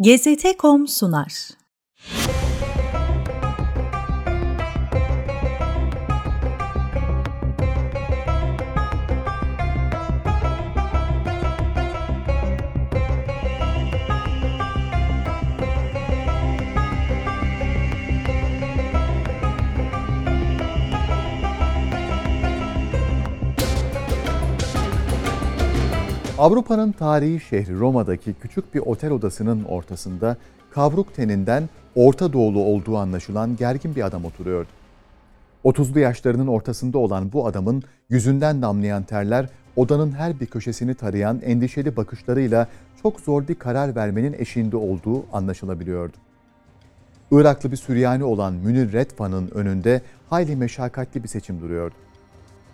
GZT.com sunar. Avrupa'nın tarihi şehri Roma'daki küçük bir otel odasının ortasında kavruk teninden Orta Doğulu olduğu anlaşılan gergin bir adam oturuyordu. 30'lu yaşlarının ortasında olan bu adamın yüzünden damlayan terler odanın her bir köşesini tarayan endişeli bakışlarıyla çok zor bir karar vermenin eşiğinde olduğu anlaşılabiliyordu. Iraklı bir Süryani olan Münir Redfan'ın önünde hayli meşakkatli bir seçim duruyordu.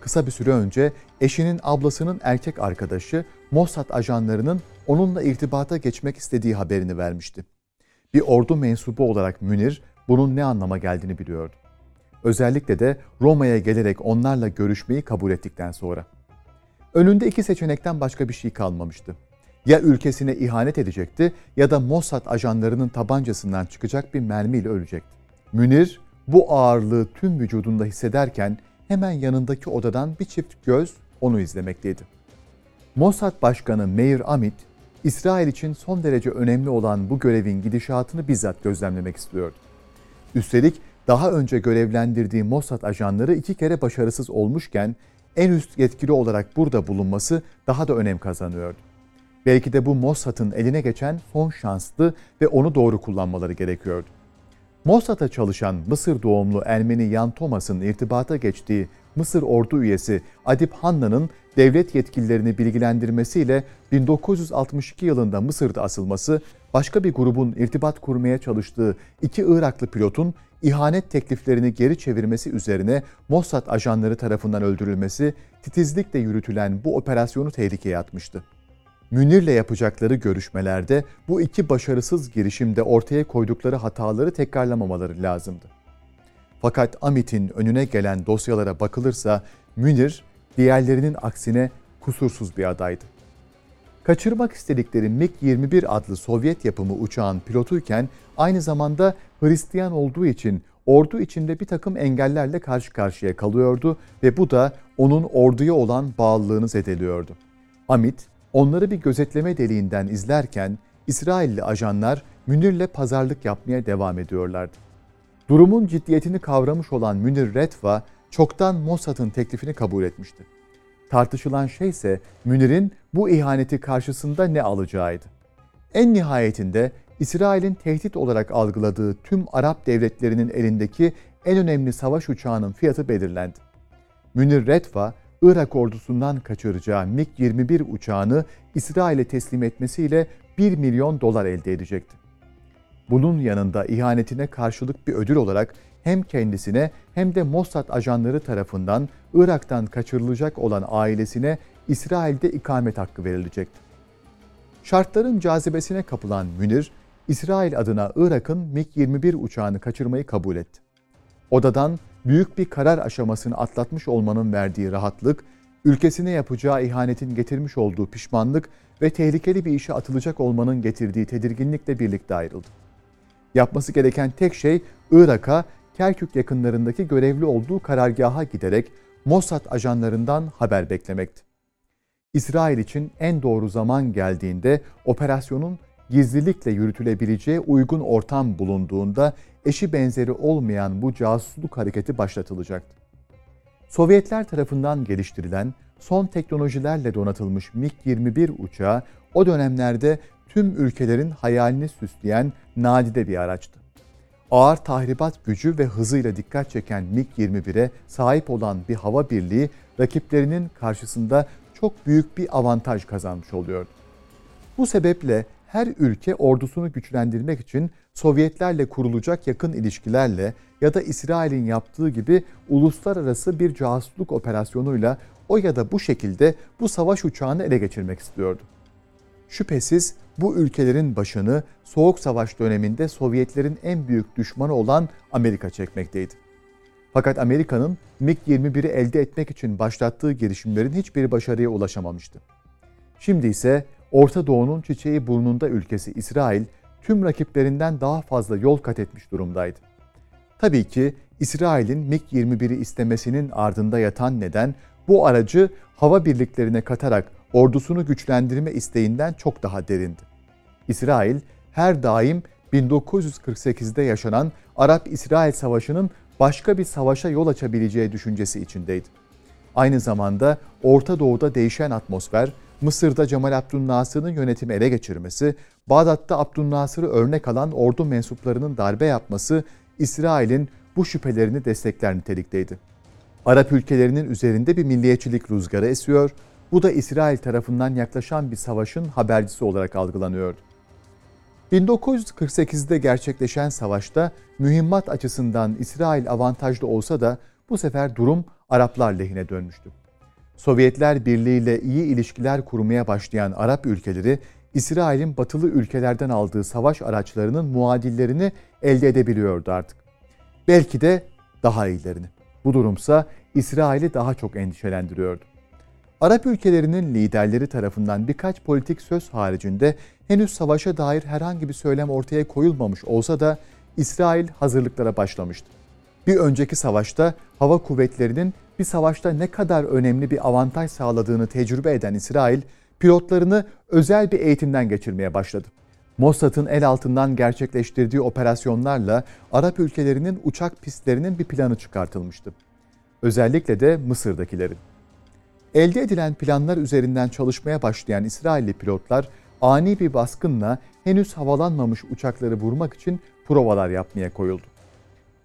Kısa bir süre önce eşinin ablasının erkek arkadaşı Mossad ajanlarının onunla irtibata geçmek istediği haberini vermişti. Bir ordu mensubu olarak Münir bunun ne anlama geldiğini biliyordu. Özellikle de Roma'ya gelerek onlarla görüşmeyi kabul ettikten sonra. Önünde iki seçenekten başka bir şey kalmamıştı. Ya ülkesine ihanet edecekti ya da Mossad ajanlarının tabancasından çıkacak bir mermiyle ölecekti. Münir bu ağırlığı tüm vücudunda hissederken hemen yanındaki odadan bir çift göz onu izlemekteydi. Mossad Başkanı Meir Amit, İsrail için son derece önemli olan bu görevin gidişatını bizzat gözlemlemek istiyordu. Üstelik daha önce görevlendirdiği Mossad ajanları iki kere başarısız olmuşken en üst yetkili olarak burada bulunması daha da önem kazanıyordu. Belki de bu Mossad'ın eline geçen son şanslı ve onu doğru kullanmaları gerekiyordu. Mossad'a çalışan Mısır doğumlu Ermeni Yan Thomas'ın irtibata geçtiği Mısır ordu üyesi Adip Hanna'nın devlet yetkililerini bilgilendirmesiyle 1962 yılında Mısır'da asılması, başka bir grubun irtibat kurmaya çalıştığı iki Iraklı pilotun ihanet tekliflerini geri çevirmesi üzerine Mossad ajanları tarafından öldürülmesi, titizlikle yürütülen bu operasyonu tehlikeye atmıştı. Münir'le yapacakları görüşmelerde bu iki başarısız girişimde ortaya koydukları hataları tekrarlamamaları lazımdı. Fakat Amit'in önüne gelen dosyalara bakılırsa Münir diğerlerinin aksine kusursuz bir adaydı. Kaçırmak istedikleri MiG-21 adlı Sovyet yapımı uçağın pilotuyken aynı zamanda Hristiyan olduğu için ordu içinde bir takım engellerle karşı karşıya kalıyordu ve bu da onun orduya olan bağlılığını zedeliyordu. Amit onları bir gözetleme deliğinden izlerken İsrailli ajanlar Münir'le pazarlık yapmaya devam ediyorlardı. Durumun ciddiyetini kavramış olan Münir Redfa çoktan Mossad'ın teklifini kabul etmişti. Tartışılan şey ise Münir'in bu ihaneti karşısında ne alacağıydı. En nihayetinde İsrail'in tehdit olarak algıladığı tüm Arap devletlerinin elindeki en önemli savaş uçağının fiyatı belirlendi. Münir Redfa, Irak ordusundan kaçıracağı MiG-21 uçağını İsrail'e teslim etmesiyle 1 milyon dolar elde edecekti. Bunun yanında ihanetine karşılık bir ödül olarak hem kendisine hem de Mossad ajanları tarafından Irak'tan kaçırılacak olan ailesine İsrail'de ikamet hakkı verilecekti. Şartların cazibesine kapılan Münir, İsrail adına Irak'ın MiG-21 uçağını kaçırmayı kabul etti. Odadan büyük bir karar aşamasını atlatmış olmanın verdiği rahatlık, ülkesine yapacağı ihanetin getirmiş olduğu pişmanlık ve tehlikeli bir işe atılacak olmanın getirdiği tedirginlikle birlikte ayrıldı. Yapması gereken tek şey Irak'a Kerkük yakınlarındaki görevli olduğu karargaha giderek Mossad ajanlarından haber beklemekti. İsrail için en doğru zaman geldiğinde operasyonun gizlilikle yürütülebileceği uygun ortam bulunduğunda eşi benzeri olmayan bu casusluk hareketi başlatılacaktı. Sovyetler tarafından geliştirilen son teknolojilerle donatılmış MiG-21 uçağı o dönemlerde tüm ülkelerin hayalini süsleyen nadide bir araçtı. Ağır tahribat gücü ve hızıyla dikkat çeken MiG-21'e sahip olan bir hava birliği rakiplerinin karşısında çok büyük bir avantaj kazanmış oluyordu. Bu sebeple her ülke ordusunu güçlendirmek için Sovyetlerle kurulacak yakın ilişkilerle ya da İsrail'in yaptığı gibi uluslararası bir casusluk operasyonuyla o ya da bu şekilde bu savaş uçağını ele geçirmek istiyordu. Şüphesiz bu ülkelerin başını Soğuk Savaş döneminde Sovyetlerin en büyük düşmanı olan Amerika çekmekteydi. Fakat Amerika'nın MiG-21'i elde etmek için başlattığı girişimlerin hiçbir başarıya ulaşamamıştı. Şimdi ise Orta Doğu'nun çiçeği burnunda ülkesi İsrail, tüm rakiplerinden daha fazla yol kat etmiş durumdaydı. Tabii ki İsrail'in MiG-21'i istemesinin ardında yatan neden bu aracı hava birliklerine katarak ordusunu güçlendirme isteğinden çok daha derindi. İsrail her daim 1948'de yaşanan Arap-İsrail Savaşı'nın başka bir savaşa yol açabileceği düşüncesi içindeydi. Aynı zamanda Orta Doğu'da değişen atmosfer, Mısır'da Cemal Abdülnasır'ın yönetimi ele geçirmesi, Bağdat'ta Abdülnasır'ı örnek alan ordu mensuplarının darbe yapması İsrail'in bu şüphelerini destekler nitelikteydi. Arap ülkelerinin üzerinde bir milliyetçilik rüzgarı esiyor, bu da İsrail tarafından yaklaşan bir savaşın habercisi olarak algılanıyordu. 1948'de gerçekleşen savaşta mühimmat açısından İsrail avantajlı olsa da bu sefer durum Araplar lehine dönmüştü. Sovyetler Birliği ile iyi ilişkiler kurmaya başlayan Arap ülkeleri İsrail'in batılı ülkelerden aldığı savaş araçlarının muadillerini elde edebiliyordu artık. Belki de daha iyilerini. Bu durumsa İsrail'i daha çok endişelendiriyordu. Arap ülkelerinin liderleri tarafından birkaç politik söz haricinde henüz savaşa dair herhangi bir söylem ortaya koyulmamış olsa da İsrail hazırlıklara başlamıştı. Bir önceki savaşta hava kuvvetlerinin bir savaşta ne kadar önemli bir avantaj sağladığını tecrübe eden İsrail, pilotlarını özel bir eğitimden geçirmeye başladı. Mossad'ın el altından gerçekleştirdiği operasyonlarla Arap ülkelerinin uçak pistlerinin bir planı çıkartılmıştı. Özellikle de Mısır'dakilerin. Elde edilen planlar üzerinden çalışmaya başlayan İsrailli pilotlar ani bir baskınla henüz havalanmamış uçakları vurmak için provalar yapmaya koyuldu.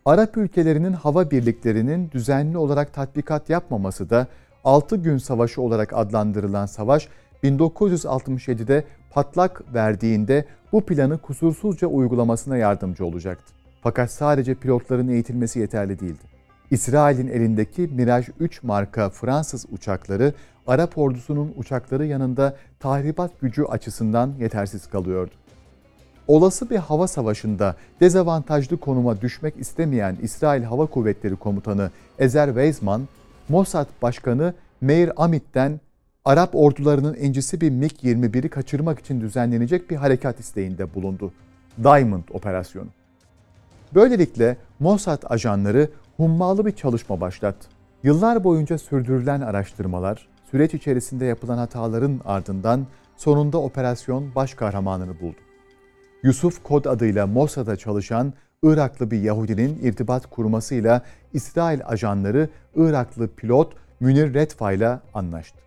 Arap ülkelerinin hava birliklerinin düzenli olarak tatbikat yapmaması da 6 gün savaşı olarak adlandırılan savaş 1967'de patlak verdiğinde bu planı kusursuzca uygulamasına yardımcı olacaktı. Fakat sadece pilotların eğitilmesi yeterli değildi. İsrail'in elindeki Mirage 3 marka Fransız uçakları Arap ordusunun uçakları yanında tahribat gücü açısından yetersiz kalıyordu. Olası bir hava savaşında dezavantajlı konuma düşmek istemeyen İsrail Hava Kuvvetleri Komutanı Ezer Weizmann, Mossad Başkanı Meir Amit'ten Arap ordularının incisi bir MiG-21'i kaçırmak için düzenlenecek bir harekat isteğinde bulundu. Diamond operasyonu. Böylelikle Mossad ajanları hummalı bir çalışma başlattı. Yıllar boyunca sürdürülen araştırmalar, süreç içerisinde yapılan hataların ardından sonunda operasyon baş kahramanını buldu. Yusuf kod adıyla Mossad'a çalışan Iraklı bir Yahudinin irtibat kurmasıyla İsrail ajanları Iraklı pilot Münir Redfa ile anlaştı.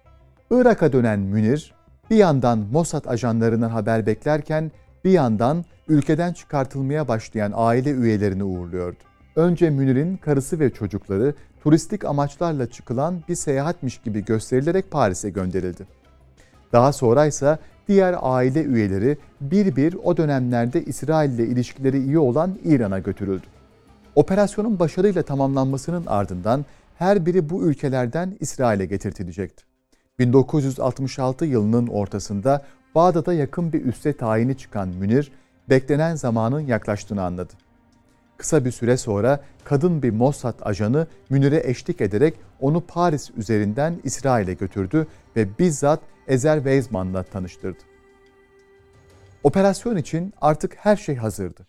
Irak'a dönen Münir bir yandan Mossad ajanlarından haber beklerken bir yandan ülkeden çıkartılmaya başlayan aile üyelerini uğurluyordu. Önce Münir'in karısı ve çocukları turistik amaçlarla çıkılan bir seyahatmiş gibi gösterilerek Paris'e gönderildi. Daha sonra ise diğer aile üyeleri bir bir o dönemlerde İsrail ile ilişkileri iyi olan İran'a götürüldü. Operasyonun başarıyla tamamlanmasının ardından her biri bu ülkelerden İsrail'e getirtilecekti. 1966 yılının ortasında Bağdat'a yakın bir üste tayini çıkan Münir, beklenen zamanın yaklaştığını anladı. Kısa bir süre sonra kadın bir Mossad ajanı Münir'e eşlik ederek onu Paris üzerinden İsrail'e götürdü ve bizzat Ezer Weizmann'la tanıştırdı. Operasyon için artık her şey hazırdı.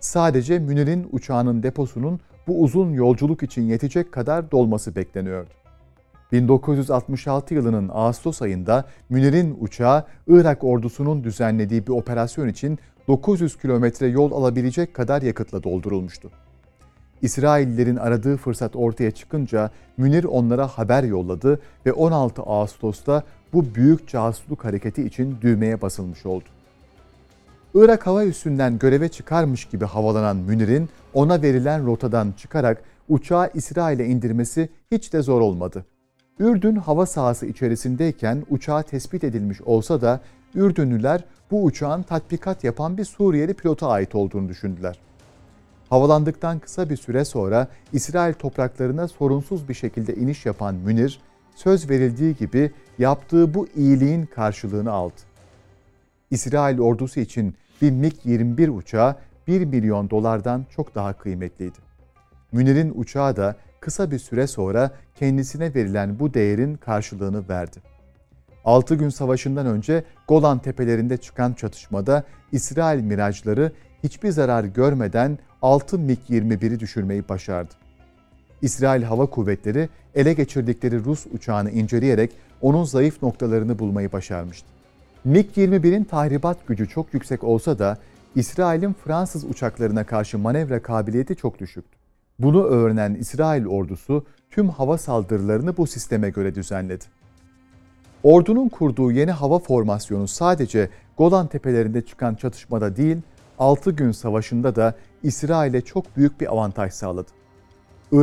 Sadece Münir'in uçağının deposunun bu uzun yolculuk için yetecek kadar dolması bekleniyordu. 1966 yılının Ağustos ayında Münir'in uçağı Irak ordusunun düzenlediği bir operasyon için 900 kilometre yol alabilecek kadar yakıtla doldurulmuştu. İsraillerin aradığı fırsat ortaya çıkınca Münir onlara haber yolladı ve 16 Ağustos'ta bu büyük casusluk hareketi için düğmeye basılmış oldu. Irak hava üssünden göreve çıkarmış gibi havalanan Münir'in ona verilen rotadan çıkarak uçağı İsrail'e indirmesi hiç de zor olmadı. Ürdün hava sahası içerisindeyken uçağı tespit edilmiş olsa da Ürdünlüler bu uçağın tatbikat yapan bir Suriyeli pilota ait olduğunu düşündüler. Havalandıktan kısa bir süre sonra İsrail topraklarına sorunsuz bir şekilde iniş yapan Münir, söz verildiği gibi yaptığı bu iyiliğin karşılığını aldı. İsrail ordusu için bir MiG-21 uçağı 1 milyon dolardan çok daha kıymetliydi. Münir'in uçağı da kısa bir süre sonra kendisine verilen bu değerin karşılığını verdi. 6 gün savaşından önce Golan tepelerinde çıkan çatışmada İsrail mirajları hiçbir zarar görmeden 6 MiG-21'i düşürmeyi başardı. İsrail Hava Kuvvetleri ele geçirdikleri Rus uçağını inceleyerek onun zayıf noktalarını bulmayı başarmıştı. MiG-21'in tahribat gücü çok yüksek olsa da İsrail'in Fransız uçaklarına karşı manevra kabiliyeti çok düşüktü. Bunu öğrenen İsrail ordusu tüm hava saldırılarını bu sisteme göre düzenledi. Ordunun kurduğu yeni hava formasyonu sadece Golan tepelerinde çıkan çatışmada değil, 6 gün savaşında da İsrail'e çok büyük bir avantaj sağladı.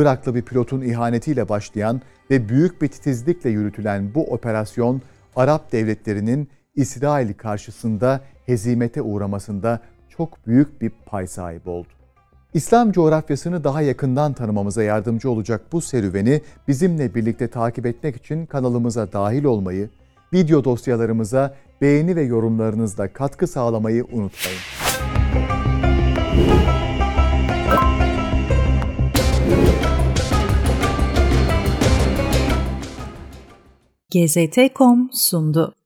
Iraklı bir pilotun ihanetiyle başlayan ve büyük bir titizlikle yürütülen bu operasyon Arap devletlerinin İsrail karşısında hezimete uğramasında çok büyük bir pay sahibi oldu. İslam coğrafyasını daha yakından tanımamıza yardımcı olacak bu serüveni bizimle birlikte takip etmek için kanalımıza dahil olmayı, video dosyalarımıza beğeni ve yorumlarınızla katkı sağlamayı unutmayın. GZT.com sundu.